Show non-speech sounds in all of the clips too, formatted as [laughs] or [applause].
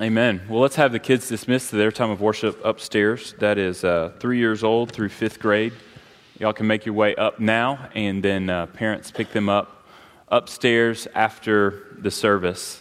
Amen. Well, let's have the kids dismissed to their time of worship upstairs. That is uh, three years old through fifth grade. Y'all can make your way up now, and then uh, parents pick them up upstairs after the service.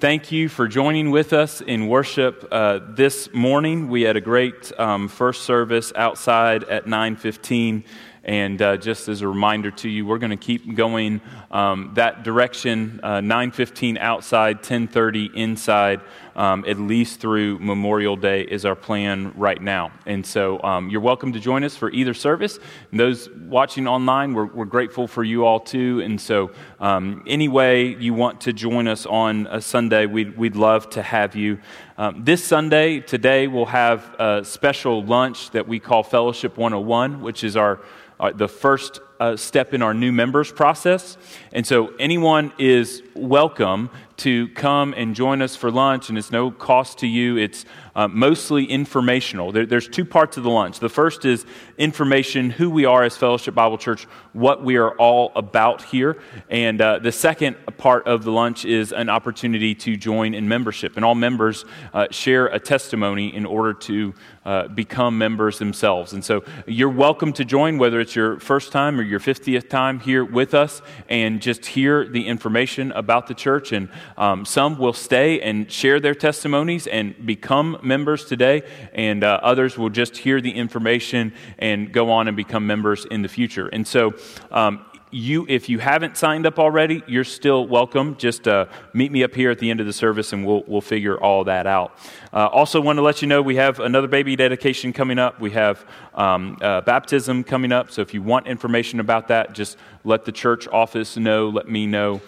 Thank you for joining with us in worship uh, this morning. We had a great um, first service outside at 9:15. And uh, just as a reminder to you, we're going to keep going um, that direction, uh, 9:15 outside, 10:30 inside, um, at least through Memorial Day is our plan right now. And so um, you're welcome to join us for either service. And those watching online, we're, we're, grateful for you all too. And so um, any way you want to join us on a Sunday, we'd, we'd love to have you. Um, this Sunday, today, we'll have a special lunch that we call Fellowship 101, which is our uh, the first step in our new members process. And so anyone is welcome to come and join us for lunch, and it's no cost to you. It's uh, mostly informational. There, there's two parts of the lunch. The first is information, who we are as Fellowship Bible Church, what we are all about here. And uh, the second part of the lunch is an opportunity to join in membership. And all members uh, share a testimony in order to uh, become members themselves. And so you're welcome to join, whether it's your first time or your 50th time here with us, and just hear the information about the church. And um, some will stay and share their testimonies and become members today, and uh, others will just hear the information and go on and become members in the future. And so um, you, if you haven't signed up already, you're still welcome. Just uh, meet me up here at the end of the service and we'll, we'll figure all that out. Uh, also, want to let you know we have another baby dedication coming up. We have um, uh, baptism coming up. So if you want information about that, just let the church office know, let me know.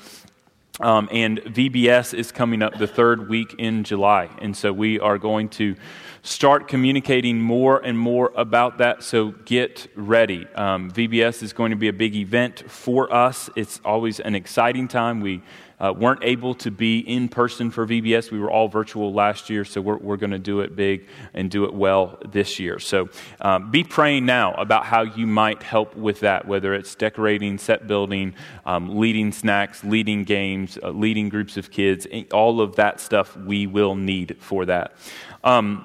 Um, and VBS is coming up the third week in July. And so we are going to start communicating more and more about that. So get ready. Um, VBS is going to be a big event for us. It's always an exciting time. We uh, weren't able to be in person for VBS. We were all virtual last year, so we're, we're going to do it big and do it well this year. So um, be praying now about how you might help with that, whether it's decorating, set building, um, leading snacks, leading games, uh, leading groups of kids, all of that stuff we will need for that. Um,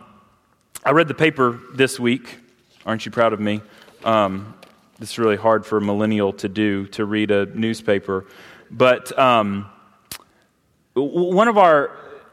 I read the paper this week. Aren't you proud of me? Um, it's really hard for a millennial to do, to read a newspaper. But um, one of our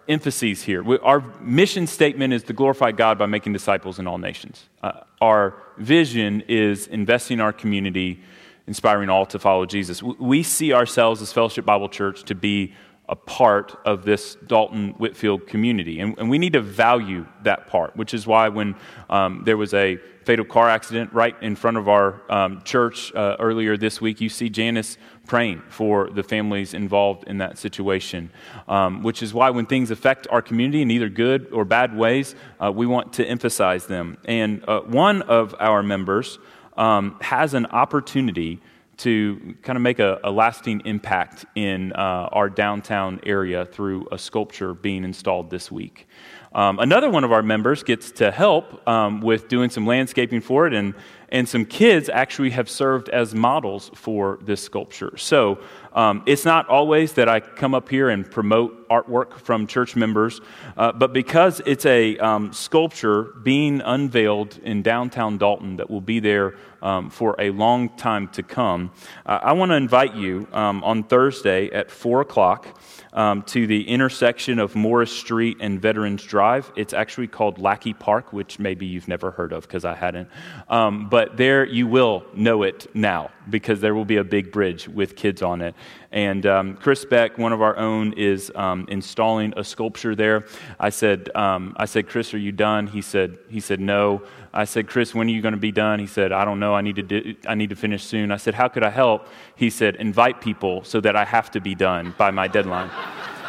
emphases here, our mission statement is to glorify God by making disciples in all nations. Uh, our vision is investing in our community, inspiring all to follow Jesus. We see ourselves as Fellowship Bible Church to be a part of this Dalton Whitfield community. And, and, we need to value that part, which is why when um, there was a fatal car accident right in front of our um, church uh, earlier this week, you see Janice praying for the families involved in that situation. Um, which is why when things affect our community in either good or bad ways, uh, we want to emphasize them. And uh, one of our members um, has an opportunity to kind of make a, a lasting impact in uh, our downtown area through a sculpture being installed this week. Um, another one of our members gets to help um, with doing some landscaping for it, and, and some kids actually have served as models for this sculpture. So um, it's not always that I come up here and promote artwork from church members, uh, but because it's a um, sculpture being unveiled in downtown Dalton that will be there um, for a long time to come, uh, I want to invite you um, on Thursday at 4 o'clock um, to the intersection of Morris Street and Veterans Drive. It's actually called Lackey Park, which maybe you've never heard of because I hadn't. Um, but there you will know it now because there will be a big bridge with kids on it. And um, Chris Beck, one of our own, is um, installing a sculpture there. I said, um, I said, Chris, are you done? He said, he said, no. I said, Chris, when are you going to be done? He said, I don't know. I need to, do, I need to finish soon. I said, how could I help? He said, invite people so that I have to be done by my deadline.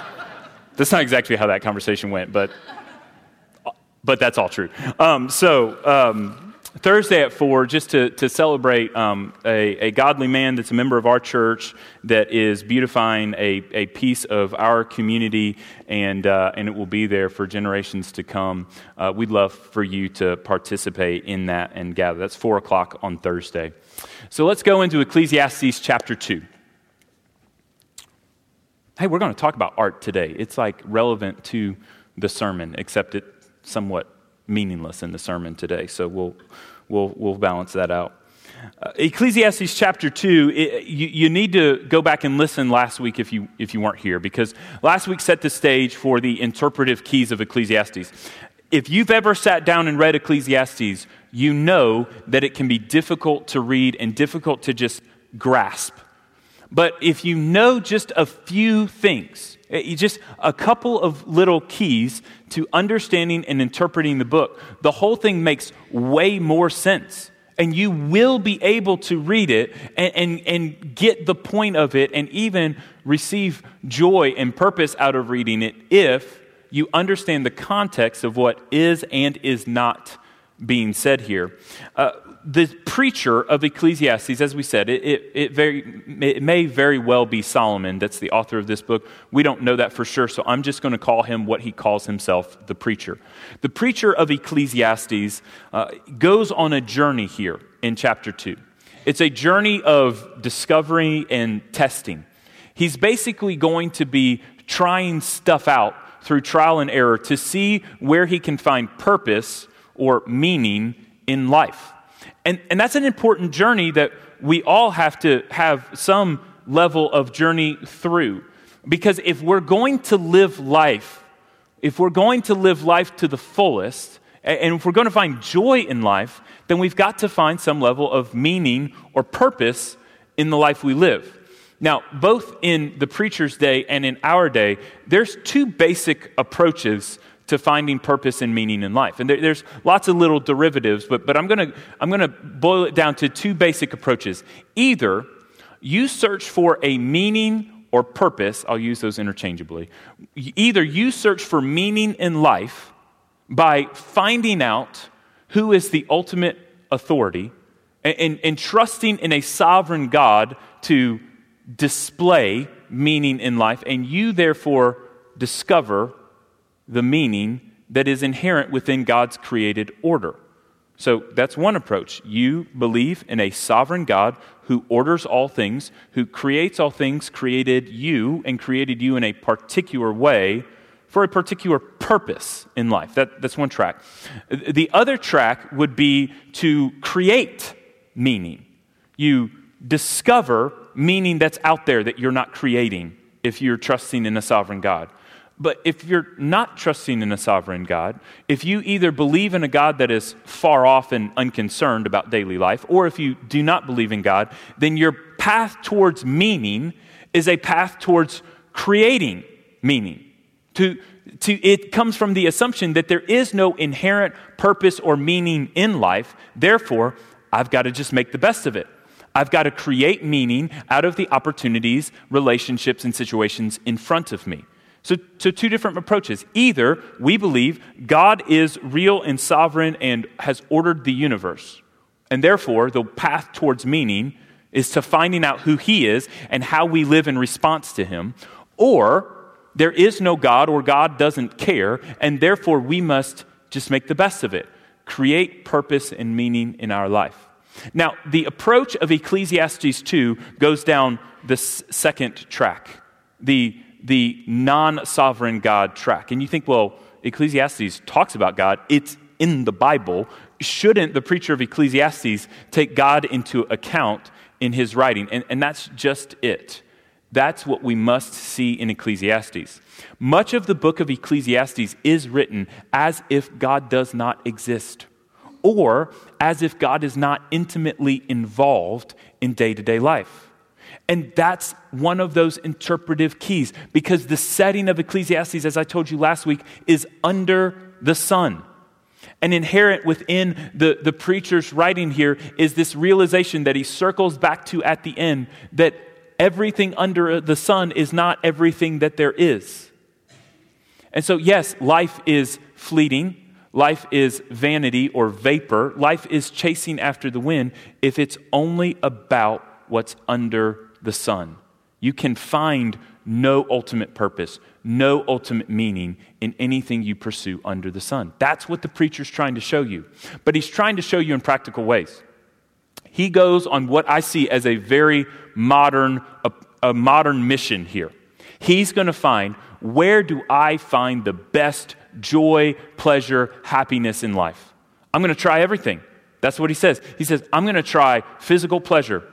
[laughs] that's not exactly how that conversation went, but, but that's all true. Um, so, um, Thursday at 4, just to, to celebrate um, a, a godly man that's a member of our church that is beautifying a, a piece of our community, and, uh, and it will be there for generations to come. Uh, we'd love for you to participate in that and gather. That's 4 o'clock on Thursday. So let's go into Ecclesiastes chapter 2. Hey, we're going to talk about art today. It's like relevant to the sermon, except it's somewhat meaningless in the sermon today. So we'll, we'll, we'll balance that out. Uh, Ecclesiastes chapter 2, it, you, you, need to go back and listen last week if you, if you weren't here, because last week set the stage for the interpretive keys of Ecclesiastes. If you've ever sat down and read Ecclesiastes, you know that it can be difficult to read and difficult to just grasp. But if you know just a few things, eh, just a couple of little keys to understanding and interpreting the book, the whole thing makes way more sense. And you will be able to read it and, and, and get the point of it and even receive joy and purpose out of reading it if you understand the context of what is and is not being said here. Uh, the preacher of Ecclesiastes, as we said, it, it, it, very, it may very well be Solomon that's the author of this book. We don't know that for sure, so I'm just going to call him what he calls himself the preacher. The preacher of Ecclesiastes uh, goes on a journey here in chapter 2. It's a journey of discovery and testing. He's basically going to be trying stuff out through trial and error to see where he can find purpose or meaning in life. And, and that's an important journey that we all have to have some level of journey through. Because if we're going to live life, if we're going to live life to the fullest, and if we're going to find joy in life, then we've got to find some level of meaning or purpose in the life we live. Now, both in the preacher's day and in our day, there's two basic approaches to finding purpose and meaning in life. And there, there's lots of little derivatives, but, but I'm going to I'm going to boil it down to two basic approaches. Either you search for a meaning or purpose, I'll use those interchangeably. Either you search for meaning in life by finding out who is the ultimate authority and, and, and trusting in a sovereign God to display meaning in life, and you therefore discover the meaning that is inherent within God's created order. So that's one approach. You believe in a sovereign God who orders all things, who creates all things, created you, and created you in a particular way for a particular purpose in life. That, that's one track. The other track would be to create meaning. You discover meaning that's out there that you're not creating if you're trusting in a sovereign God. But if you're not trusting in a sovereign God, if you either believe in a God that is far off and unconcerned about daily life, or if you do not believe in God, then your path towards meaning is a path towards creating meaning. To, to, it comes from the assumption that there is no inherent purpose or meaning in life. Therefore, I've got to just make the best of it. I've got to create meaning out of the opportunities, relationships, and situations in front of me. So, so, two different approaches. Either we believe God is real and sovereign and has ordered the universe, and therefore the path towards meaning is to finding out who He is and how we live in response to Him, or there is no God or God doesn't care, and therefore we must just make the best of it, create purpose and meaning in our life. Now, the approach of Ecclesiastes 2 goes down the second track. The the non sovereign God track. And you think, well, Ecclesiastes talks about God, it's in the Bible. Shouldn't the preacher of Ecclesiastes take God into account in his writing? And, and that's just it. That's what we must see in Ecclesiastes. Much of the book of Ecclesiastes is written as if God does not exist, or as if God is not intimately involved in day to day life. And that's one of those interpretive keys because the setting of Ecclesiastes, as I told you last week, is under the sun. And inherent within the, the preacher's writing here is this realization that he circles back to at the end that everything under the sun is not everything that there is. And so, yes, life is fleeting. Life is vanity or vapor. Life is chasing after the wind if it's only about what's under the sun. You can find no ultimate purpose, no ultimate meaning in anything you pursue under the sun. That's what the preacher's trying to show you. But he's trying to show you in practical ways. He goes on what I see as a very modern, a, a modern mission here. He's going to find where do I find the best joy, pleasure, happiness in life. I'm going to try everything. That's what he says. He says, I'm going to try physical pleasure.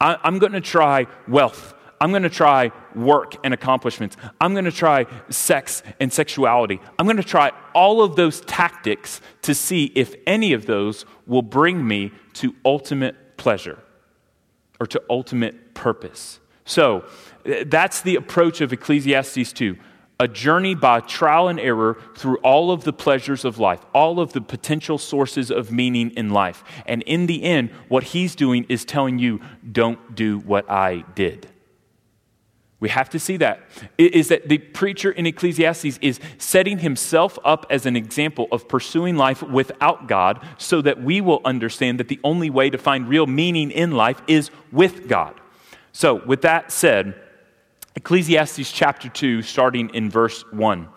I, am going to try wealth. I'm going to try work and accomplishments. I'm going to try sex and sexuality. I'm going to try all of those tactics to see if any of those will bring me to ultimate pleasure or to ultimate purpose. So eh, that's the approach of Ecclesiastes 2 a journey by trial and error through all of the pleasures of life, all of the potential sources of meaning in life. And in the end, what he's doing is telling you, don't do what I did. We have to see that. Is that the preacher in Ecclesiastes is setting himself up as an example of pursuing life without God so that we will understand that the only way to find real meaning in life is with God. So, with that said, Ecclesiastes chapter 2, starting in verse 1.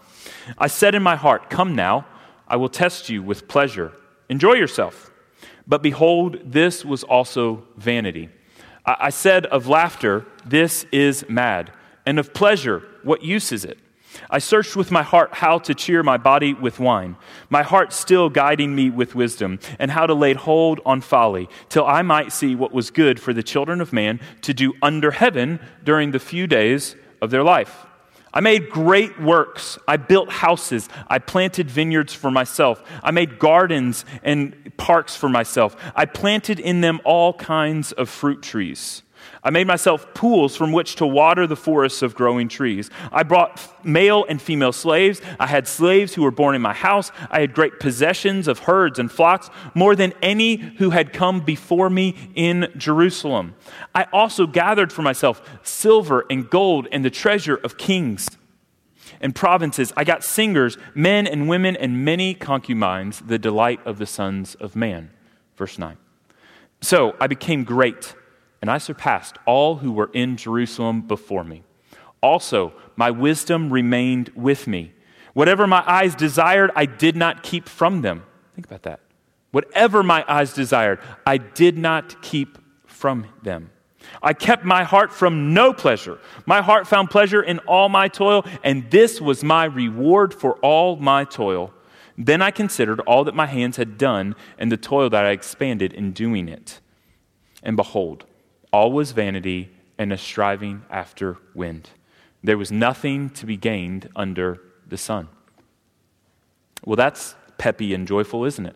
I said in my heart, Come now, I will test you with pleasure. Enjoy yourself. But behold, this was also vanity. I said of laughter, This is mad and of pleasure, what use is it? I searched with my heart how to cheer my body with wine, my heart still guiding me with wisdom, and how to lay hold on folly, till I might see what was good for the children of man to do under heaven during the few days of their life. I made great works. I built houses. I planted vineyards for myself. I made gardens and parks for myself. I planted in them all kinds of fruit trees. I made myself pools from which to water the forests of growing trees. I brought male and female slaves. I had slaves who were born in my house. I had great possessions of herds and flocks, more than any who had come before me in Jerusalem. I also gathered for myself silver and gold and the treasure of kings and provinces. I got singers, men and women, and many concubines, the delight of the sons of man. Verse 9. So I became great and I surpassed all who were in Jerusalem before me. Also, my wisdom remained with me. Whatever my eyes desired, I did not keep from them. Think about that. Whatever my eyes desired, I did not keep from them. I kept my heart from no pleasure. My heart found pleasure in all my toil, and this was my reward for all my toil. Then I considered all that my hands had done and the toil that I expanded in doing it. And behold, all was vanity and a striving after wind. There was nothing to be gained under the sun. Well, that's peppy and joyful, isn't it?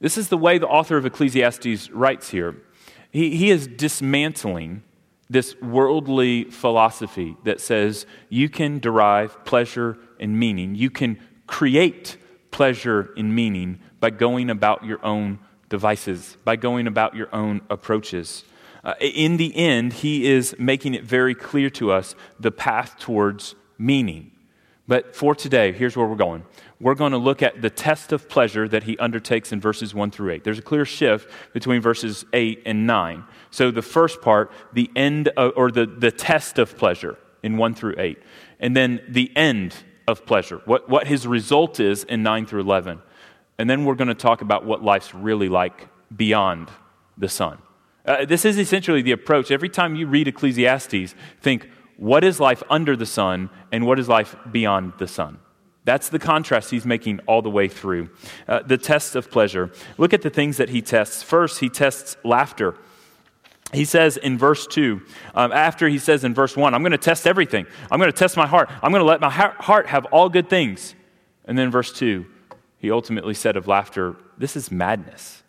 This is the way the author of Ecclesiastes writes here. He, he is dismantling this worldly philosophy that says you can derive pleasure and meaning, you can create pleasure and meaning by going about your own devices, by going about your own approaches. Uh, in the end, he is making it very clear to us the path towards meaning. But for today, here's where we're going. We're going to look at the test of pleasure that he undertakes in verses 1 through 8. There's a clear shift between verses 8 and 9. So the first part, the end of, or the, the test of pleasure in 1 through 8. And then the end of pleasure, what, what his result is in 9 through 11. And then we're going to talk about what life's really like beyond the sun. Uh, this is essentially the approach. Every time you read Ecclesiastes, think, what is life under the sun and what is life beyond the sun? That's the contrast he's making all the way through. Uh, the test of pleasure. Look at the things that he tests. First, he tests laughter. He says in verse 2, um, after he says in verse 1, I'm going to test everything. I'm going to test my heart. I'm going to let my heart have all good things. And then verse 2, he ultimately said of laughter, This is madness.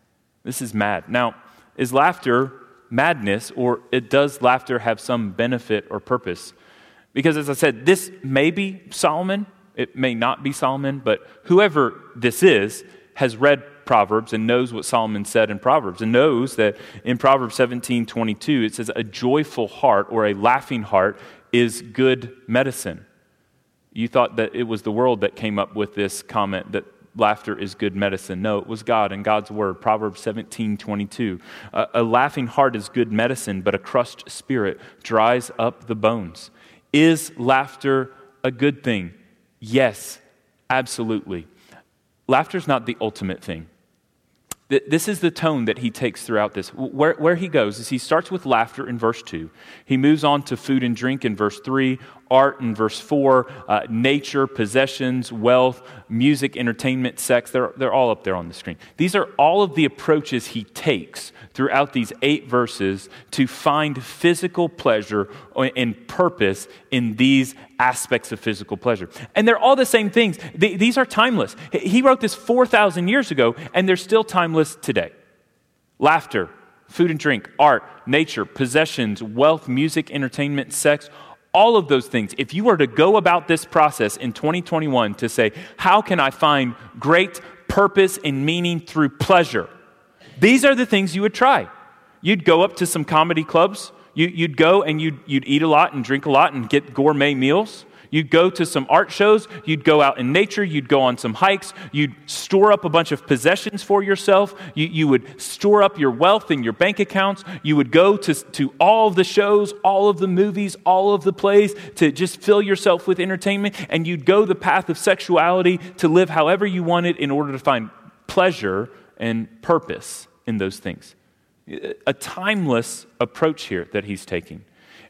This is mad. Now, is laughter madness, or it does laughter have some benefit or purpose? Because as I said, this may be Solomon, it may not be Solomon, but whoever this is has read Proverbs and knows what Solomon said in Proverbs and knows that in Proverbs 17 22, it says, A joyful heart or a laughing heart is good medicine. You thought that it was the world that came up with this comment that laughter is good medicine. No, it was God and God's word. Proverbs 17 22. A, a laughing heart is good medicine, but a crushed spirit dries up the bones. Is laughter a good thing? Yes, absolutely. Laughter is not the ultimate thing. This is the tone that he takes throughout this. Where, where he goes is he starts with laughter in verse 2. He moves on to food and drink in verse 3, art in verse 4, uh, nature, possessions, wealth, music, entertainment, sex. They're, they're all up there on the screen. These are all of the approaches he takes throughout these eight verses to find physical pleasure and purpose in these aspects of physical pleasure. And they're all the same things. These are timeless. He wrote this 4,000 years ago, and they're still timeless today. Laughter, food and drink, art, nature, possessions, wealth, music, entertainment, sex, all of those things. If you were to go about this process in 2021 to say, how can I find great purpose and meaning through pleasure? These are the things you would try. You'd go up to some comedy clubs, you, would go and you'd, you'd eat a lot and drink a lot and get gourmet meals. You'd go to some art shows, you'd go out in nature, you'd go on some hikes, you'd store up a bunch of possessions for yourself, you, you would store up your wealth in your bank accounts, you would go to, to all of the shows, all of the movies, all of the plays to just fill yourself with entertainment, and you'd go the path of sexuality to live however you wanted in order to find pleasure and purpose in those things. A timeless approach here that he's taking.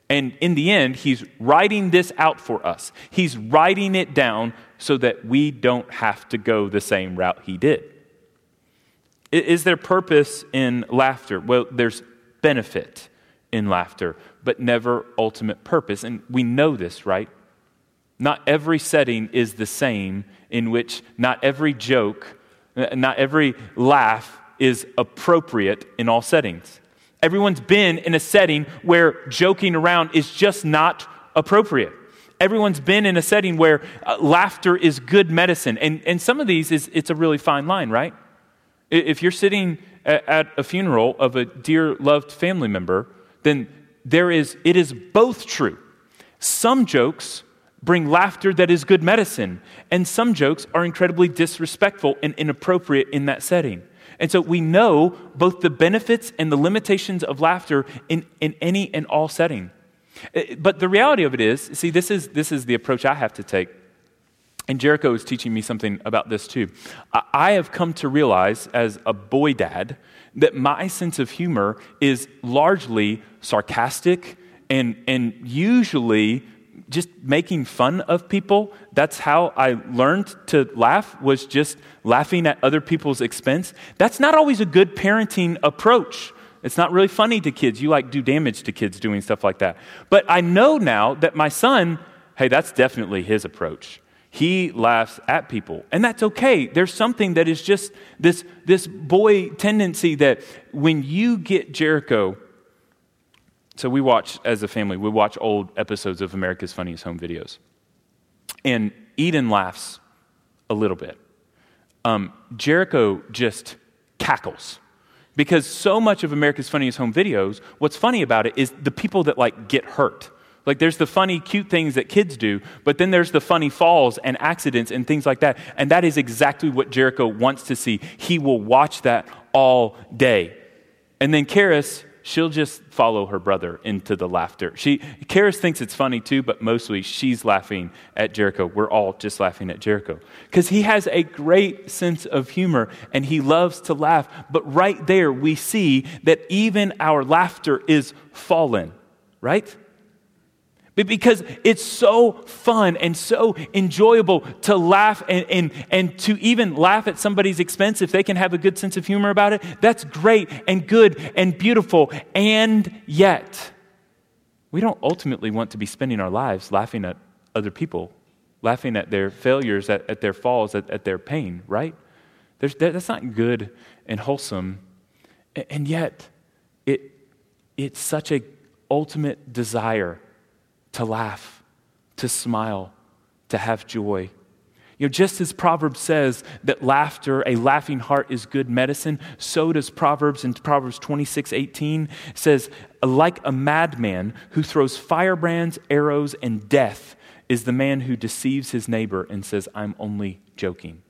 And in the end, he's writing this out for us. He's writing it down so that we don't have to go the same route he did. Is there purpose in laughter? Well, there's benefit in laughter, but never ultimate purpose. And we know this, right? Not every setting is the same, in which not every joke, not every laugh is appropriate in all settings. Everyone's been in a setting where joking around is just not appropriate. Everyone's been in a setting where uh, laughter is good medicine. And, and some of these, is, it's a really fine line, right? If you're sitting at, at a funeral of a dear loved family member, then there is, it is both true. Some jokes bring laughter that is good medicine, and some jokes are incredibly disrespectful and inappropriate in that setting. And so we know both the benefits and the limitations of laughter in, in any and all setting. Uh, but the reality of it is, see, this is, this is the approach I have to take. And Jericho is teaching me something about this too. I have come to realize as a boy dad that my sense of humor is largely sarcastic and, and usually just making fun of people. That's how I learned to laugh, was just laughing at other people's expense. That's not always a good parenting approach. It's not really funny to kids. You like do damage to kids doing stuff like that. But I know now that my son, hey, that's definitely his approach. He laughs at people, and that's okay. There's something that is just this, this boy tendency that when you get Jericho so we watch, as a family, we watch old episodes of America's Funniest Home Videos. And Eden laughs a little bit. Um, Jericho just cackles. Because so much of America's Funniest Home Videos, what's funny about it is the people that like get hurt. Like there's the funny, cute things that kids do, but then there's the funny falls and accidents and things like that. And that is exactly what Jericho wants to see. He will watch that all day. And then Karis she'll just follow her brother into the laughter. She, Karis thinks it's funny too, but mostly she's laughing at Jericho. We're all just laughing at Jericho. Because he has a great sense of humor and he loves to laugh. But right there, we see that even our laughter is fallen, right? Because it's so fun and so enjoyable to laugh and, and, and to even laugh at somebody's expense if they can have a good sense of humor about it. That's great and good and beautiful. And yet, we don't ultimately want to be spending our lives laughing at other people, laughing at their failures, at, at their falls, at, at their pain, right? There's, that's not good and wholesome. And yet, it, it's such a ultimate desire to laugh, to smile, to have joy. You know, just as Proverbs says that laughter, a laughing heart is good medicine, so does Proverbs in Proverbs 26, 18 says, like a madman who throws firebrands, arrows, and death is the man who deceives his neighbor and says, I'm only joking.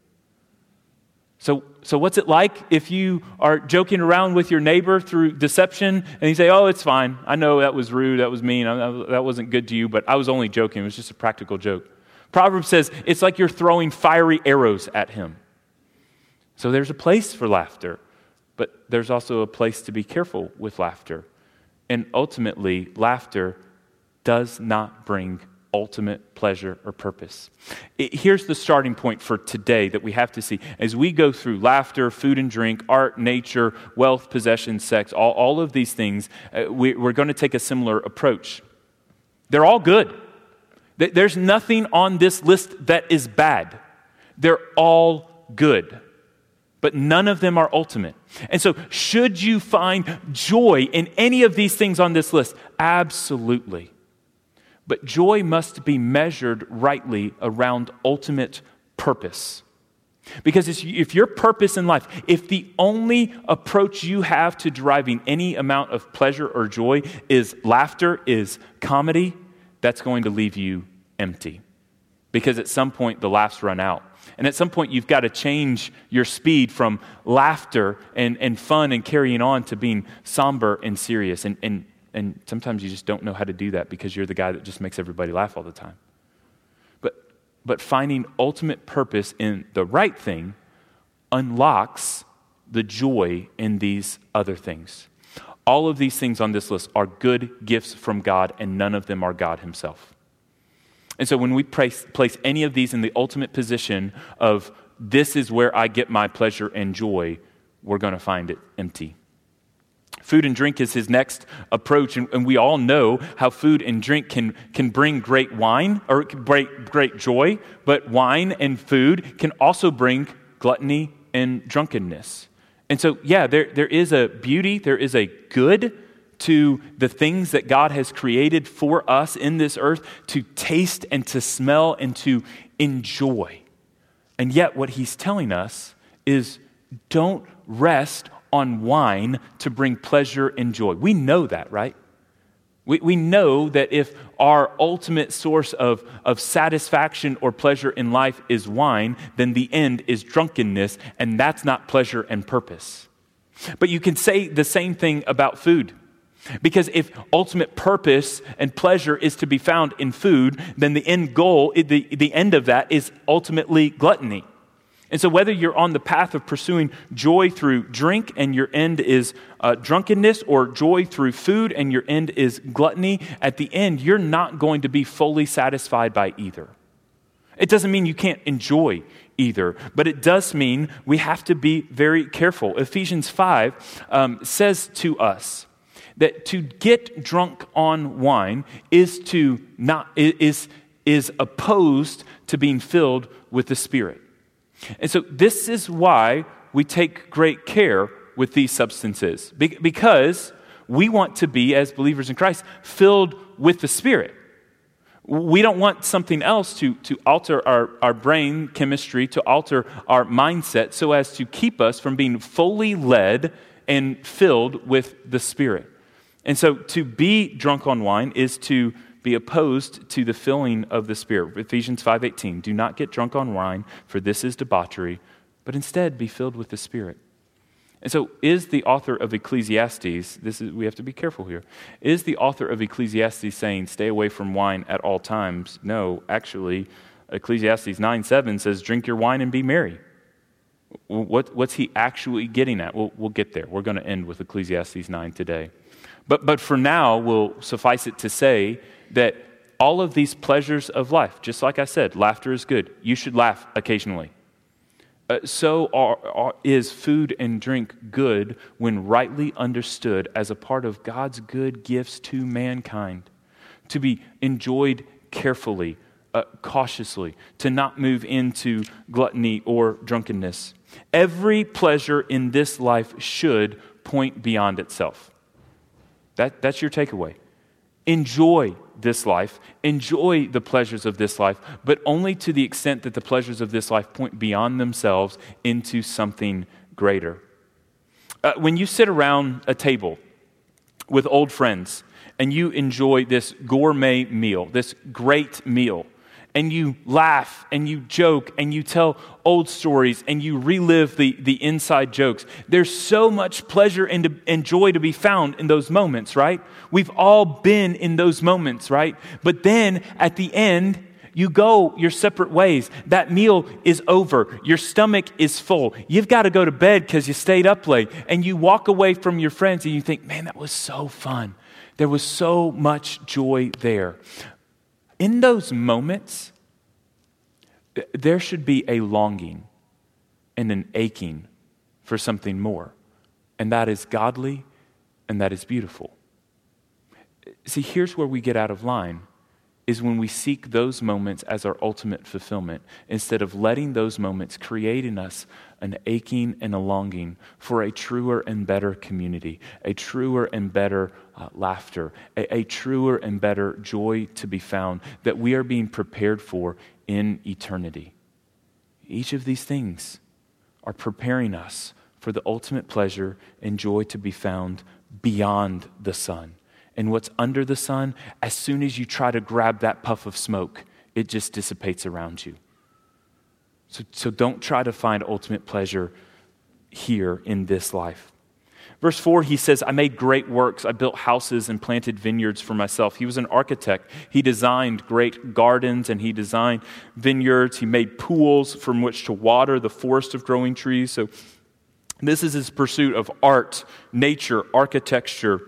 So, so what's it like if you are joking around with your neighbor through deception and you say, Oh, it's fine. I know that was rude. That was mean. That wasn't good to you, but I was only joking. It was just a practical joke. Proverbs says it's like you're throwing fiery arrows at him. So there's a place for laughter, but there's also a place to be careful with laughter. And ultimately, laughter does not bring ultimate pleasure or purpose. It, here's the starting point for today that we have to see. As we go through laughter, food and drink, art, nature, wealth, possession, sex, all, all of these things, uh, we, we're going to take a similar approach. They're all good. There's nothing on this list that is bad. They're all good but none of them are ultimate. And so, should you find joy in any of these things on this list? Absolutely. But joy must be measured rightly around ultimate purpose. Because if your purpose in life, if the only approach you have to deriving any amount of pleasure or joy is laughter, is comedy, that's going to leave you empty. Because at some point the laughs run out. And at some point, you've got to change your speed from laughter and, and fun and carrying on to being somber and serious. And, and, and sometimes you just don't know how to do that because you're the guy that just makes everybody laugh all the time. But, but finding ultimate purpose in the right thing unlocks the joy in these other things. All of these things on this list are good gifts from God, and none of them are God Himself. And so when we place, place any of these in the ultimate position of this is where I get my pleasure and joy, we're going to find it empty. Food and drink is his next approach, and, and, we all know how food and drink can, can bring great wine or great, great joy, but wine and food can also bring gluttony and drunkenness. And so, yeah, there, there is a beauty, there is a good to the things that God has created for us in this earth to taste and to smell and to enjoy. And yet, what he's telling us is don't rest on wine to bring pleasure and joy. We know that, right? We, we know that if our ultimate source of, of satisfaction or pleasure in life is wine, then the end is drunkenness, and that's not pleasure and purpose. But you can say the same thing about food. Because if ultimate purpose and pleasure is to be found in food, then the end goal, the, the end of that is ultimately gluttony. And so, whether you're on the path of pursuing joy through drink and your end is uh, drunkenness, or joy through food and your end is gluttony, at the end, you're not going to be fully satisfied by either. It doesn't mean you can't enjoy either, but it does mean we have to be very careful. Ephesians 5 um, says to us, that to get drunk on wine is to not is is opposed to being filled with the spirit and so this is why we take great care with these substances because we want to be as believers in christ filled with the spirit we don't want something else to, to alter our, our brain chemistry, to alter our mindset, so as to keep us from being fully led and filled with the Spirit. And so to be drunk on wine is to be opposed to the filling of the Spirit. Ephesians 5:18, do not get drunk on wine, for this is debauchery, but instead be filled with the Spirit. And so is the author of Ecclesiastes, this is we have to be careful here. Is the author of Ecclesiastes saying stay away from wine at all times? No, actually Ecclesiastes 9 7 says, Drink your wine and be merry. What, what's he actually getting at? We'll, we'll get there. We're going to end with Ecclesiastes 9 today. But, but for now, we'll suffice it to say that all of these pleasures of life, just like I said, laughter is good. You should laugh occasionally. Uh, so are, are, is food and drink good when rightly understood as a part of God's good gifts to mankind, to be enjoyed carefully, uh, cautiously, to not move into gluttony or drunkenness. Every pleasure in this life should point beyond itself. That, that's your takeaway. Enjoy this life, enjoy the pleasures of this life, but only to the extent that the pleasures of this life point beyond themselves into something greater. Uh, when you sit around a table with old friends and you enjoy this gourmet meal, this great meal, and you laugh and you joke and you tell old stories and you relive the, the inside jokes. There's so much pleasure and, and joy to be found in those moments, right? We've all been in those moments, right? But then at the end, you go your separate ways. That meal is over. Your stomach is full. You've got to go to bed because you stayed up late. And you walk away from your friends and you think, man, that was so fun. There was so much joy there. In those moments, there should be a longing and an aching for something more, and that is godly and that is beautiful. See, here's where we get out of line is when we seek those moments as our ultimate fulfillment instead of letting those moments create in us an aching and a longing for a truer and better community, a truer and better uh, laughter, a, a truer and better joy to be found that we are being prepared for in eternity. Each of these things are preparing us for the ultimate pleasure and joy to be found beyond the sun and what's under the sun, as soon as you try to grab that puff of smoke, it just dissipates around you. So, so don't try to find ultimate pleasure here in this life. Verse 4, he says, I made great works. I built houses and planted vineyards for myself. He was an architect. He designed great gardens and he designed vineyards. He made pools from which to water the forest of growing trees. So, this is his pursuit of art, nature, architecture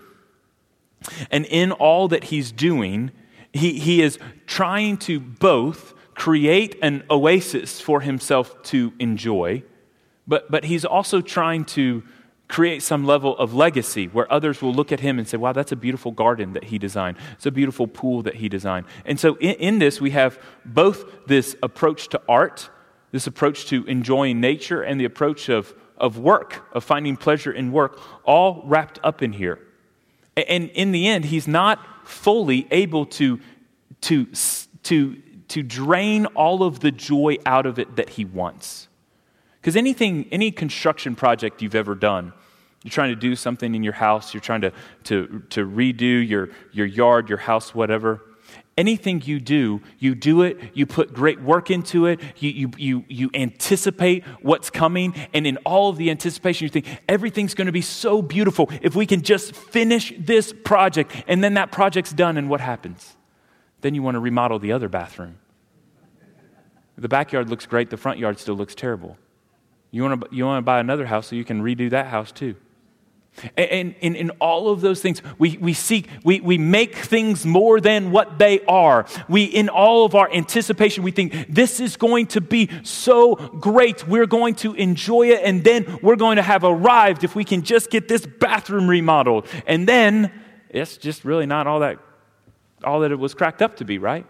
and in all that he's doing, he, he is trying to both create an oasis for himself to enjoy, but, but he's also trying to create some level of legacy where others will look at him and say, wow, that's a beautiful garden that he designed. It's a beautiful pool that he designed. And so in, in this, we have both this approach to art, this approach to enjoying nature, and the approach of, of work, of finding pleasure in work, all wrapped up in here. And in the end, he's not fully able to, to, to, to drain all of the joy out of it that he wants. Because anything, any construction project you've ever done, you're trying to do something in your house, you're trying to, to, to redo your, your yard, your house, whatever, anything you do, you do it, you put great work into it, you, you, you, you anticipate what's coming, and in all of the anticipation, you think everything's to be so beautiful if we can just finish this project, and then that project's done, and what happens? Then you want to remodel the other bathroom. The backyard looks great, the front yard still looks terrible. You want to, you want to buy another house so you can redo that house too. And in, all of those things, we, we seek, we, we make things more than what they are. We, in all of our anticipation, we think this is going to be so great. We're going to enjoy it, and then we're going to have arrived if we can just get this bathroom remodeled. And then it's just really not all that, all that it was cracked up to be, right?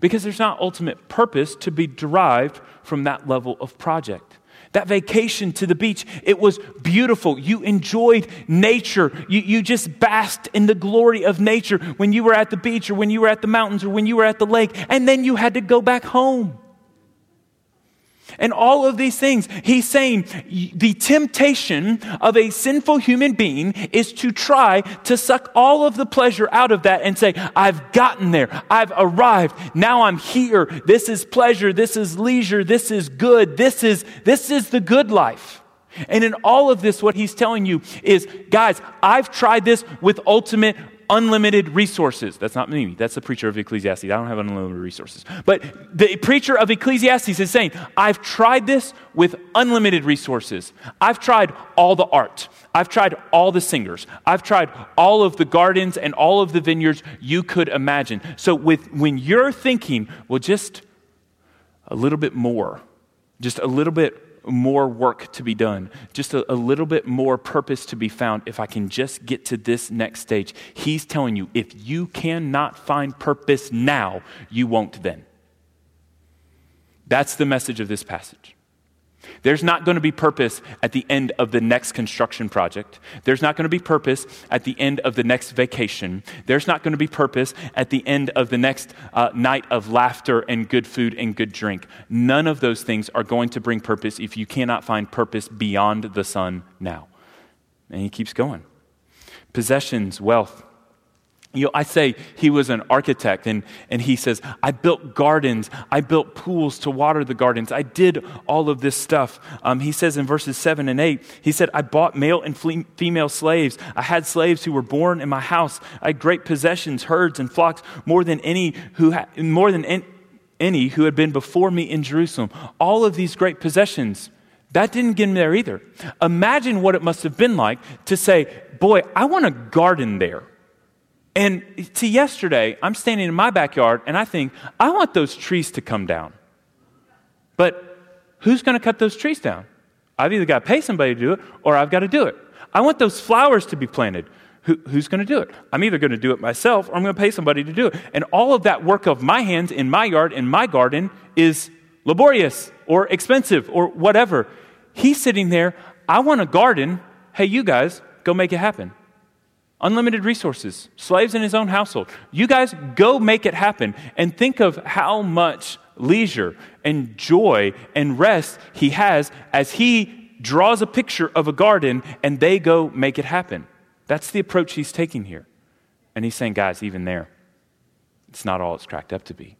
Because there's not ultimate purpose to be derived from that level of project. That vacation to the beach, it was beautiful. You enjoyed nature. You, you just basked in the glory of nature when you were at the beach or when you were at the mountains or when you were at the lake, and then you had to go back home. And all of these things, he's saying the temptation of a sinful human being is to try to suck all of the pleasure out of that and say, I've gotten there. I've arrived. Now I'm here. This is pleasure. This is leisure. This is good. This is, this is the good life. And in all of this, what he's telling you is, guys, I've tried this with ultimate unlimited resources. That's not me. That's the preacher of Ecclesiastes. I don't have unlimited resources. But the preacher of Ecclesiastes is saying, I've tried this with unlimited resources. I've tried all the art. I've tried all the singers. I've tried all of the gardens and all of the vineyards you could imagine. So with when you're thinking, well, just a little bit more, just a little bit more work to be done, just a, a, little bit more purpose to be found if I can just get to this next stage. He's telling you if you cannot find purpose now, you won't then. That's the message of this passage. There's not going to be purpose at the end of the next construction project. There's not going to be purpose at the end of the next vacation. There's not going to be purpose at the end of the next uh, night of laughter and good food and good drink. None of those things are going to bring purpose if you cannot find purpose beyond the sun now. And he keeps going. Possessions, wealth, you know, I say he was an architect, and, and he says, I built gardens. I built pools to water the gardens. I did all of this stuff. Um, he says in verses 7 and 8, he said, I bought male and female slaves. I had slaves who were born in my house. I had great possessions, herds, and flocks, more than any who, ha- more than any who had been before me in Jerusalem. All of these great possessions. That didn't get him there either. Imagine what it must have been like to say, Boy, I want a garden there. And to yesterday, I'm standing in my backyard and I think, I want those trees to come down. But who's going to cut those trees down? I've either got to pay somebody to do it or I've got to do it. I want those flowers to be planted. Who, who's going to do it? I'm either going to do it myself or I'm going to pay somebody to do it. And all of that work of my hands in my yard, in my garden, is laborious or expensive or whatever. He's sitting there, I want a garden. Hey, you guys, go make it happen. Unlimited resources, slaves in his own household. You guys go make it happen and think of how much leisure and joy and rest he has as he draws a picture of a garden and they go make it happen. That's the approach he's taking here. And he's saying, guys, even there, it's not all it's cracked up to be.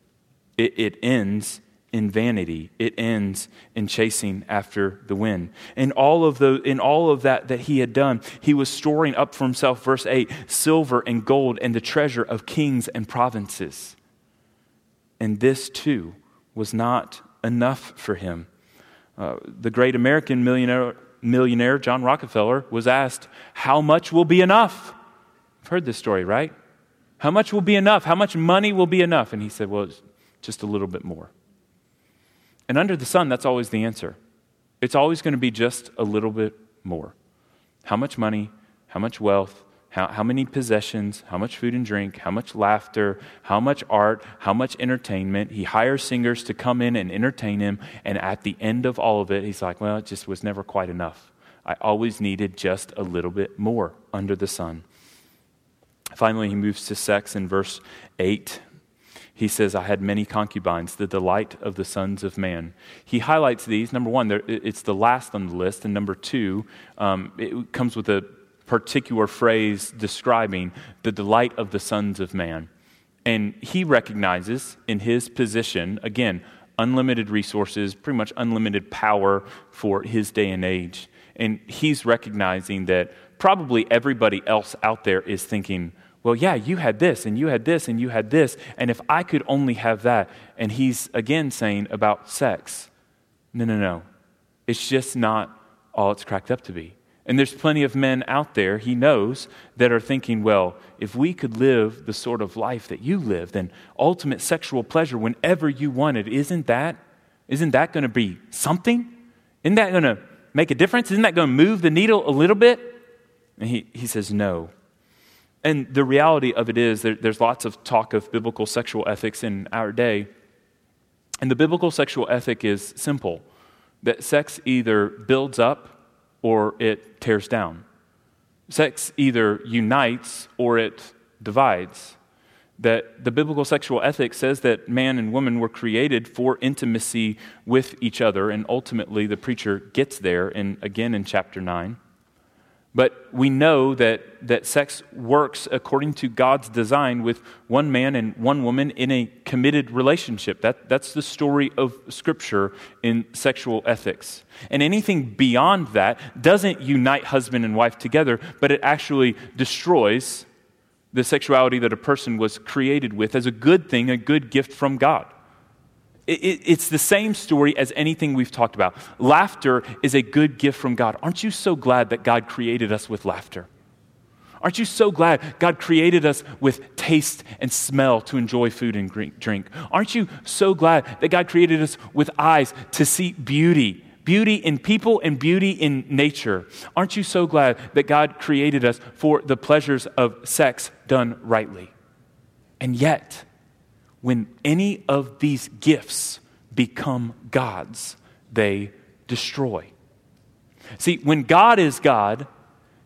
It, it ends in vanity. It ends in chasing after the wind. In all of the in all of that that he had done, he was storing up for himself verse 8, silver and gold and the treasure of kings and provinces. And this too was not enough for him. Uh, the great American millionaire, millionaire John Rockefeller was asked, How much will be enough? I've heard this story, right? How much will be enough? How much money will be enough? And he said, Well, just a little bit more. And under the sun, that's always the answer. It's always going to be just a little bit more. How much money, how much wealth, how, how many possessions, how much food and drink, how much laughter, how much art, how much entertainment. He hires singers to come in and entertain him. And at the end of all of it, he's like, well, it just was never quite enough. I always needed just a little bit more under the sun. Finally, he moves to sex in verse 8 he says, I had many concubines, the delight of the sons of man. He highlights these. Number one, it's the last on the list. And number two, um, it comes with a particular phrase describing the delight of the sons of man. And he recognizes in his position, again, unlimited resources, pretty much unlimited power for his day and age. And he's recognizing that probably everybody else out there is thinking, well, yeah, you had this, and you had this, and you had this, and if I could only have that. And he's again saying about sex, no, no, no. It's just not all it's cracked up to be. And there's plenty of men out there, he knows, that are thinking, well, if we could live the sort of life that you live, then ultimate sexual pleasure whenever you want it, isn't that, isn't that going to be something? Isn't that going to make a difference? Isn't that going to move the needle a little bit? And he, he says, no. And the reality of it is, there, there's lots of talk of biblical sexual ethics in our day. And the biblical sexual ethic is simple that sex either builds up or it tears down. Sex either unites or it divides. That the biblical sexual ethic says that man and woman were created for intimacy with each other, and ultimately the preacher gets there, in, again in chapter 9. But we know that, that sex works according to God's design with one man and one woman in a committed relationship. That, that's the story of Scripture in sexual ethics. And anything beyond that doesn't unite husband and wife together, but it actually destroys the sexuality that a person was created with as a good thing, a good gift from God. It's the same story as anything we've talked about. Laughter is a good gift from God. Aren't you so glad that God created us with laughter? Aren't you so glad God created us with taste and smell to enjoy food and drink? Aren't you so glad that God created us with eyes to see beauty, beauty in people and beauty in nature? Aren't you so glad that God created us for the pleasures of sex done rightly? And yet, when any of these gifts become God's, they destroy. See, when God is God,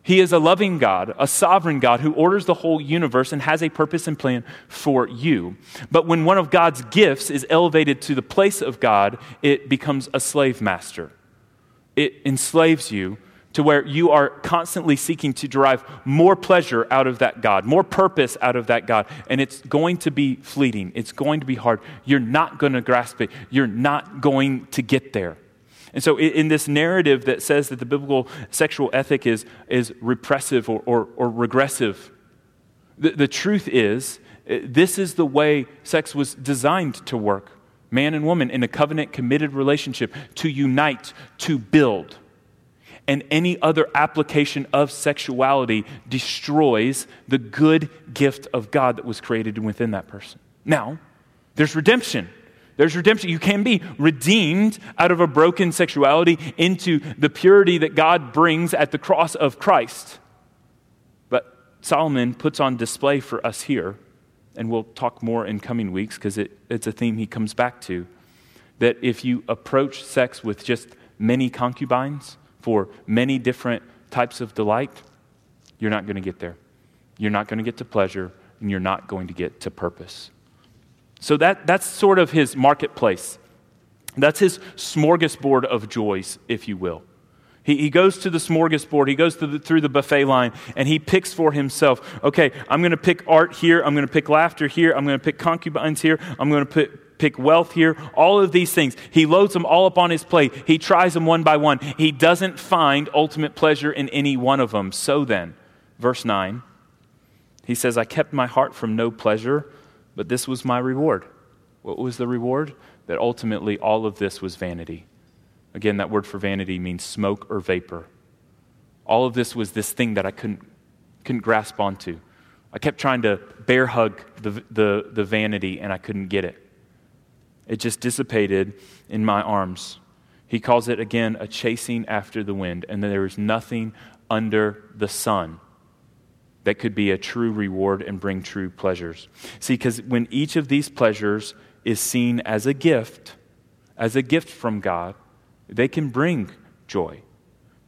He is a loving God, a sovereign God who orders the whole universe and has a purpose and plan for you. But when one of God's gifts is elevated to the place of God, it becomes a slave master. It enslaves you to where you are constantly seeking to derive more pleasure out of that God, more purpose out of that God. And it's going to be fleeting, it's going to be hard. You're not going to grasp it, you're not going to get there. And so, in this narrative that says that the biblical sexual ethic is, is repressive or, or, or regressive, the, the truth is, uh, this is the way sex was designed to work man and woman in a covenant committed relationship to unite, to build. And any other application of sexuality destroys the good gift of God that was created within that person. Now, there's redemption. There's redemption. You can be redeemed out of a broken sexuality into the purity that God brings at the cross of Christ. But Solomon puts on display for us here, and we'll talk more in coming weeks because it, it's a theme he comes back to that if you approach sex with just many concubines for many different types of delight, you're not going to get there. You're not going to get to pleasure, and you're not going to get to purpose. So that, that's sort of his marketplace. That's his smorgasbord of joys, if you will. He, he goes to the smorgasbord, he goes the, through the buffet line, and he picks for himself okay, I'm going to pick art here, I'm going to pick laughter here, I'm going to pick concubines here, I'm going to pick, wealth here, all of these things. He loads them all up on his plate. He tries them one by one. He doesn't find ultimate pleasure in any one of them. So then, verse 9, he says, I kept my heart from no pleasure but this was my reward. What was the reward? That ultimately all of this was vanity. Again, that word for vanity means smoke or vapor. All of this was this thing that I couldn't, couldn't grasp onto. I kept trying to bear hug the, the, the vanity and I couldn't get it. It just dissipated in my arms. He calls it again a chasing after the wind, and there is nothing under the sun that could be a true reward and bring true pleasures. See, because when each of these pleasures is seen as a gift, as a gift from God, they can bring joy.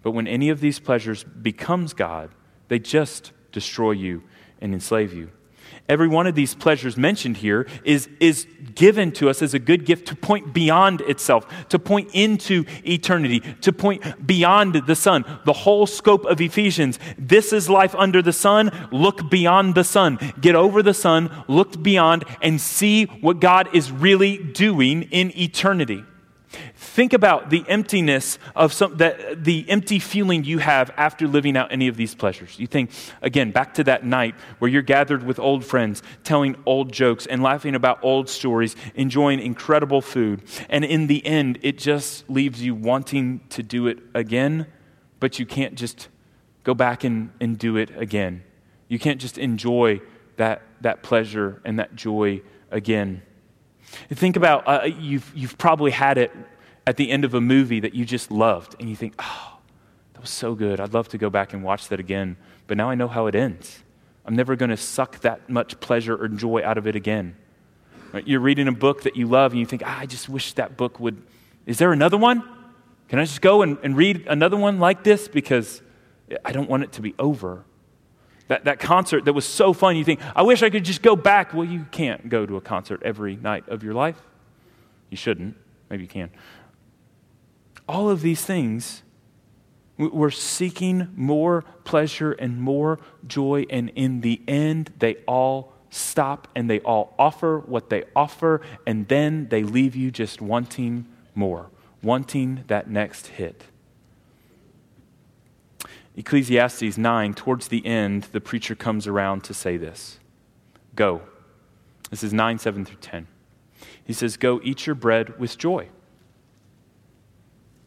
But when any of these pleasures becomes God, they just destroy you and enslave you. Every one of these pleasures mentioned here is, is given to us as a good gift to point beyond itself, to point into eternity, to point beyond the sun. The whole scope of Ephesians this is life under the sun. Look beyond the sun. Get over the sun, look beyond, and see what God is really doing in eternity. Think about the emptiness of some, that, the empty feeling you have after living out any of these pleasures. You think, again, back to that night where you're gathered with old friends, telling old jokes and laughing about old stories, enjoying incredible food. And in the end, it just leaves you wanting to do it again, but you can't just go back and, and do it again. You can't just enjoy that, that pleasure and that joy again. Think about uh, you've, you've probably had it at the end of a movie that you just loved, and you think, oh, that was so good. I'd love to go back and watch that again, but now I know how it ends. I'm never going to suck that much pleasure or joy out of it again. Right? You're reading a book that you love, and you think, ah, I just wish that book would. Is there another one? Can I just go and, and read another one like this? Because I don't want it to be over. That, that concert that was so fun, you think, I wish I could just go back. Well, you can't go to a concert every night of your life. You shouldn't. Maybe you can. All of these things, we're seeking more pleasure and more joy, and in the end, they all stop and they all offer what they offer, and then they leave you just wanting more, wanting that next hit. Ecclesiastes 9, towards the end, the preacher comes around to say this Go. This is 9, 7 through 10. He says, Go eat your bread with joy.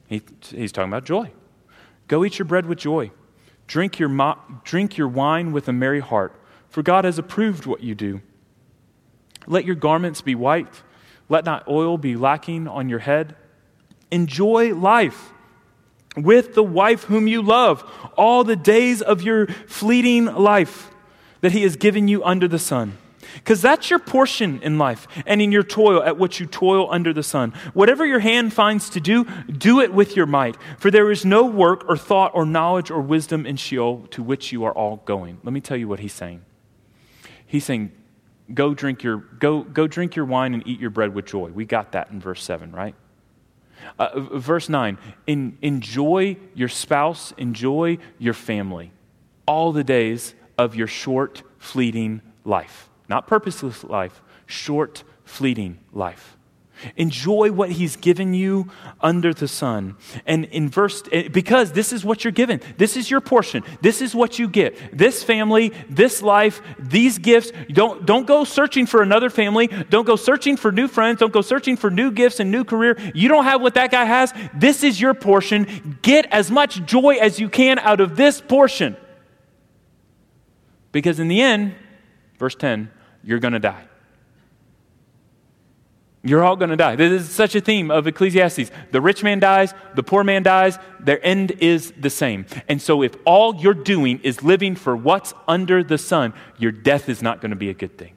He, he's talking about joy. Go eat your bread with joy. Drink your, mo- drink your wine with a merry heart, for God has approved what you do. Let your garments be white. Let not oil be lacking on your head. Enjoy life with the wife whom you love all the days of your fleeting life that he has given you under the sun. Because that's your portion in life and in your toil at what you toil under the sun. Whatever your hand finds to do, do it with your might. For there is no work or thought or knowledge or wisdom in Sheol to which you are all going. Let me tell you what he's saying. He's saying, go drink your, go, go drink your wine and eat your bread with joy. We got that in verse 7, right? Uh, verse 9 in, enjoy your spouse, enjoy your family all the days of your short, fleeting life. Not purposeless life, short, fleeting life. Enjoy what he's given you under the sun. And in verse, eh, because this is what you're given. This is your portion. This is what you get. This family, this life, these gifts. Don't, don't go searching for another family. Don't go searching for new friends. Don't go searching for new gifts and new career. You don't have what that guy has. This is your portion. Get as much joy as you can out of this portion. Because in the end, verse 10, you're going to die. You're all going to die. This is such a theme of Ecclesiastes. The rich man dies, the poor man dies, their end is the same. And so, if all you're doing is living for what's under the sun, your death is not going to be a good thing.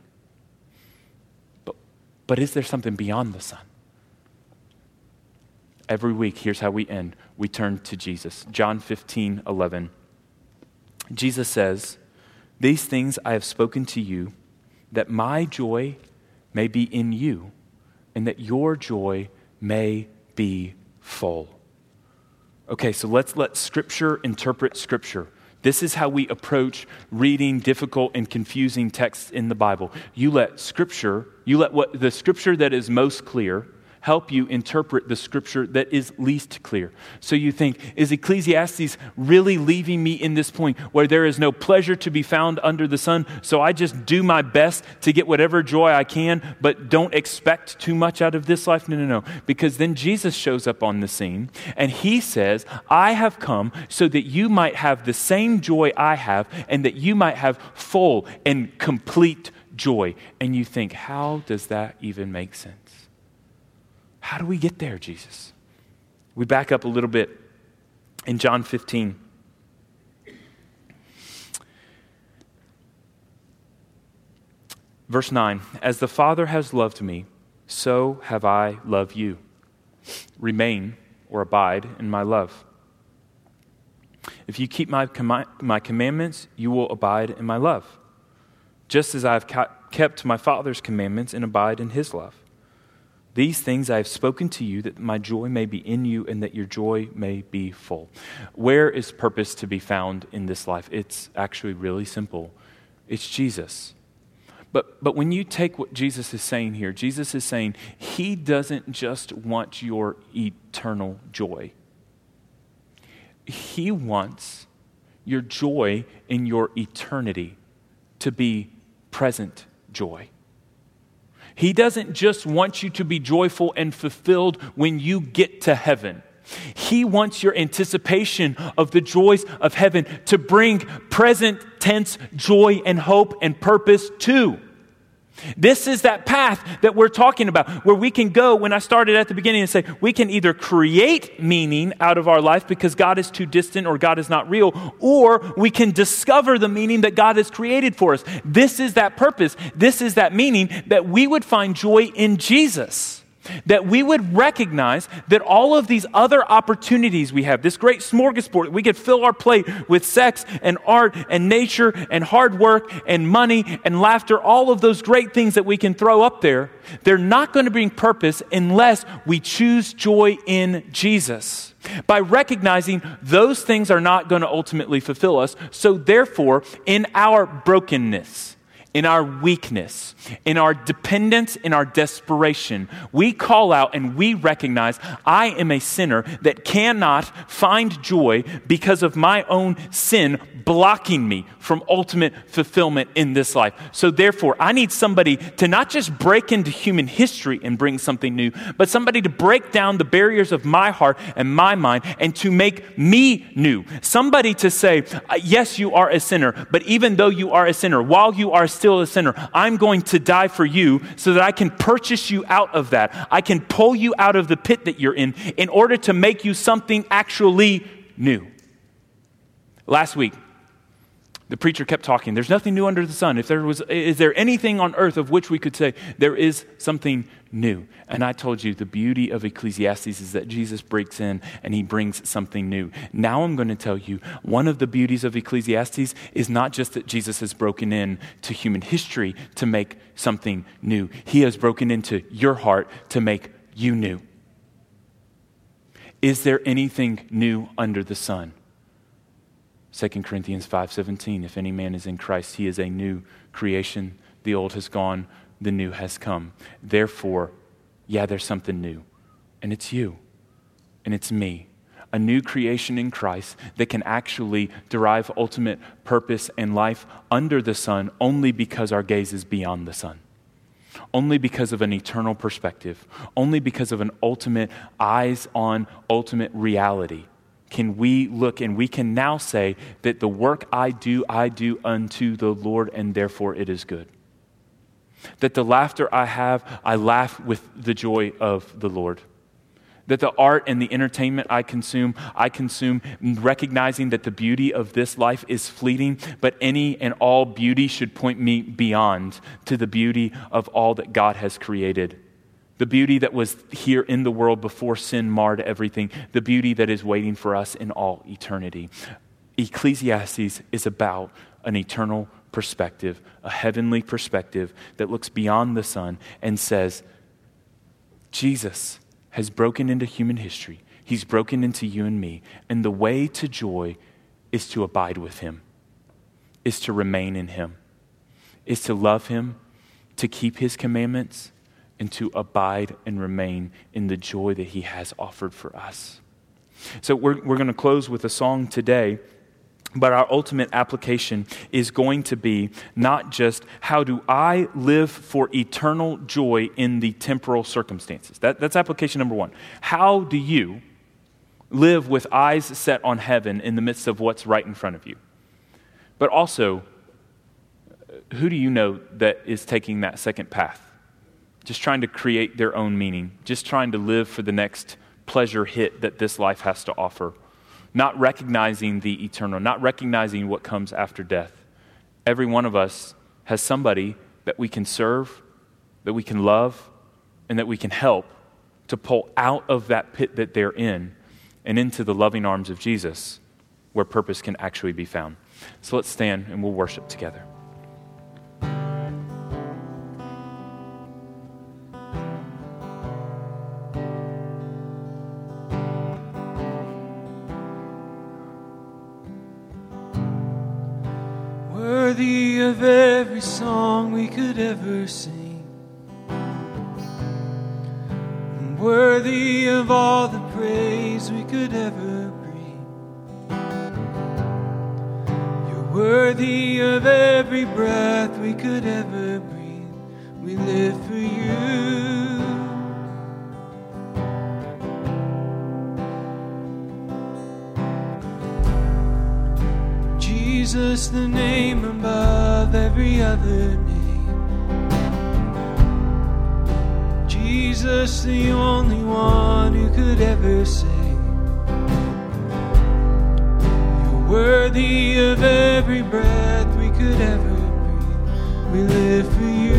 But, but is there something beyond the sun? Every week, here's how we end we turn to Jesus. John 15, 11. Jesus says, These things I have spoken to you, that my joy may be in you and that your joy may be full. Okay, so let's let Scripture interpret Scripture. This is how we approach reading difficult and confusing texts in the Bible. You let Scripture, you let what the Scripture that is most clear, help you interpret the scripture that is least clear. So you think, is Ecclesiastes really leaving me in this point where there is no pleasure to be found under the sun? So I just do my best to get whatever joy I can, but don't expect too much out of this life? No, no, no. Because then Jesus shows up on the scene and he says, I have come so that you might have the same joy I have and that you might have full and complete joy. And you think, how does that even make sense? How do we get there, Jesus? We back up a little bit in John 15. Verse 9 As the Father has loved me, so have I loved you. Remain or abide in my love. If you keep my, com- my commandments, you will abide in my love, just as I have ca- kept my Father's commandments and abide in his love. These things I have spoken to you that my joy may be in you and that your joy may be full. Where is purpose to be found in this life? It's actually really simple it's Jesus. But, but when you take what Jesus is saying here, Jesus is saying he doesn't just want your eternal joy, he wants your joy in your eternity to be present joy. He doesn't just want you to be joyful and fulfilled when you get to heaven. He wants your anticipation of the joys of heaven to bring present tense joy and hope and purpose too. This is that path that we're talking about, where we can go, when I started at the beginning, and say, we can either create meaning out of our life because God is too distant or God is not real, or we can discover the meaning that God has created for us. This is that purpose. This is that meaning that we would find joy in Jesus that we would recognize that all of these other opportunities we have, this great smorgasbord, we could fill our plate with sex and art and nature and hard work and money and laughter, all of those great things that we can throw up there, they're not going to bring purpose unless we choose joy in Jesus. By recognizing those things are not going to ultimately fulfill us, so therefore, in our brokenness, in our weakness, in our dependence, in our desperation, we call out and we recognize I am a sinner that cannot find joy because of my own sin blocking me from ultimate fulfillment in this life. So, therefore, I need somebody to not just break into human history and bring something new, but somebody to break down the barriers of my heart and my mind and to make me new. Somebody to say, Yes, you are a sinner, but even though you are a sinner, while you are still a sinner, I'm going to die for you so that I can purchase you out of that. I can pull you out of the pit that you're in in order to make you something actually new. Last week, the preacher kept talking. There's nothing new under the sun. If there was, is there anything on earth of which we could say there is something new? And I told you the beauty of Ecclesiastes is that Jesus breaks in and he brings something new. Now I'm going to tell you one of the beauties of Ecclesiastes is not just that Jesus has broken in to human history to make something new. He has broken into your heart to make you new. Is there anything new under the sun? 2 Corinthians 5:17 If any man is in Christ he is a new creation the old has gone the new has come therefore yeah, there's something new. And it's you, and it's me. A new creation in Christ that can actually derive ultimate purpose and life under the sun only because our gaze is beyond the sun only because of an eternal perspective, only because of an ultimate eyes on ultimate reality can we look and we can now say that the work I do, I do unto the Lord, and therefore it is good. That the laughter I have, I laugh with the joy of the Lord. That the art and the entertainment I consume, I consume recognizing that the beauty of this life is fleeting, but any and all beauty should point me beyond to the beauty of all that God has created the beauty that was here in the world before sin marred everything, the beauty that is waiting for us in all eternity. Ecclesiastes is about an eternal perspective, a heavenly perspective that looks beyond the sun and says, Jesus has broken into human history. He's broken into you and me. And the way to joy is to abide with him, is to remain in him, is to love him, to keep his commandments and to abide and remain in the joy that He has offered for us. So, we're, we're going to close with a song today. But our ultimate application is going to be not just how do I live for eternal joy in the temporal circumstances. That, that's application number one. How do you live with eyes set on heaven in the midst of what's right in front of you? But also, who do you know that is taking that second path? just trying to create their own meaning, just trying to live for the next pleasure hit that this life has to offer, not recognizing the eternal, not recognizing what comes after death. Every one of us has somebody that we can serve, that we can love, and that we can help to pull out of that pit that they're in and into the loving arms of Jesus where purpose can actually be found. So let's stand and we'll worship together. Of every song we could ever sing. Worthy of all the praise we could ever bring. You're worthy of every breath we could ever breathe. We live for you. Jesus, the name above every other name. Jesus, the only one who could ever say, You're worthy of every breath we could ever breathe. We live for you.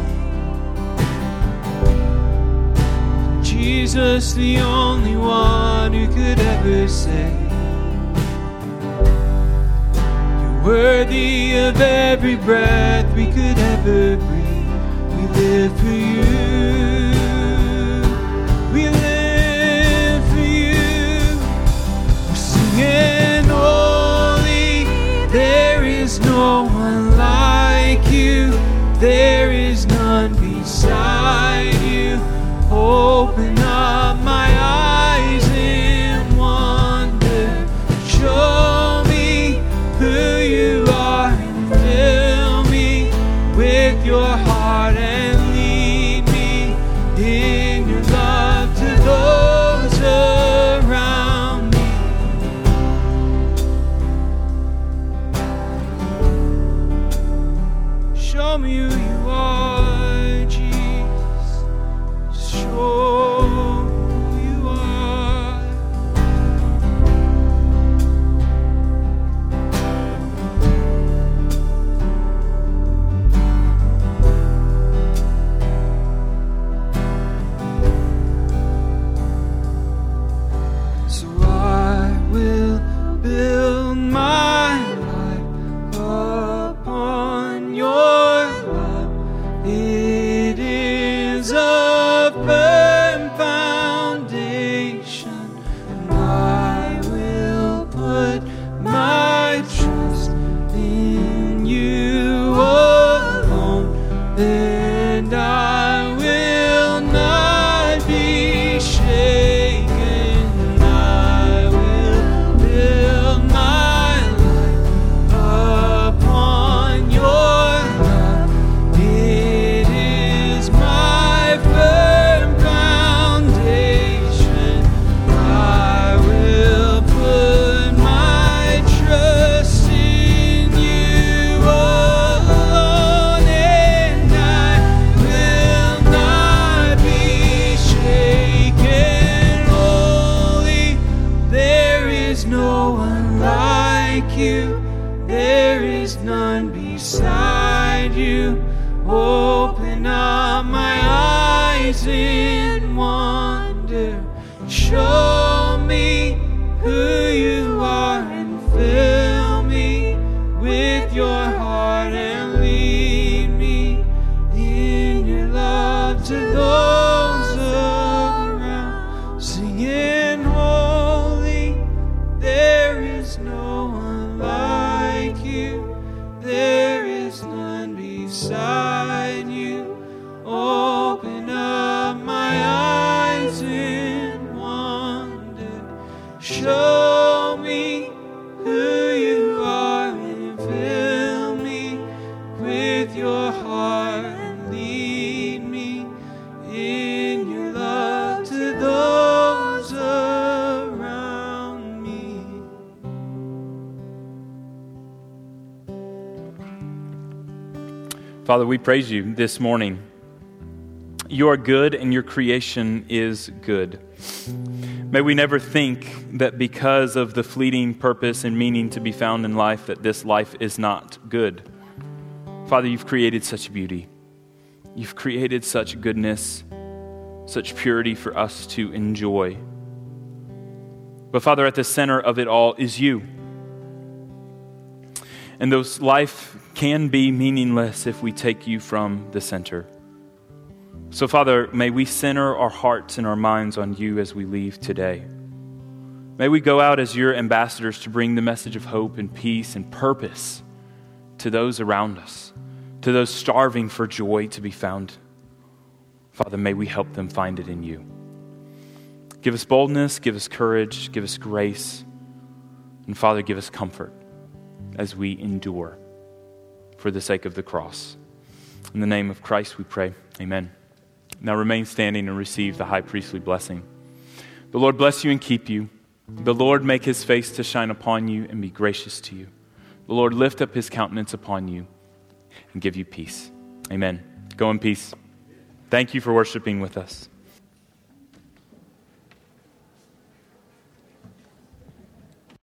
Jesus, the only one who could ever save. You're worthy of every breath we could ever breathe. We live for you. We live for you. We're singing, Holy, there is no one like you. There is none beside firm Father, we praise you this morning. You are good and your creation is good. May we never think that because of the fleeting purpose and meaning to be found in life, that this life is not good. Father, you've created such beauty. You've created such goodness, such purity for us to enjoy. But Father, at the center of it all is you. And those life can be meaningless if we take you from the center. So, Father, may we center our hearts and our minds on you as we leave today. May we go out as your ambassadors to bring the message of hope and peace and purpose to those around us, to those starving for joy to be found. Father, may we help them find it in you. Give us boldness, give us courage, give us grace, and Father, give us comfort as we endure for the sake of the cross. In the name of Christ we pray. Amen. Now remain standing and receive the high priestly blessing. The Lord bless you and keep you. The Lord make his face to shine upon you and be gracious to you. The Lord lift up his countenance upon you and give you peace. Amen. Go in peace. Thank you for worshiping with us.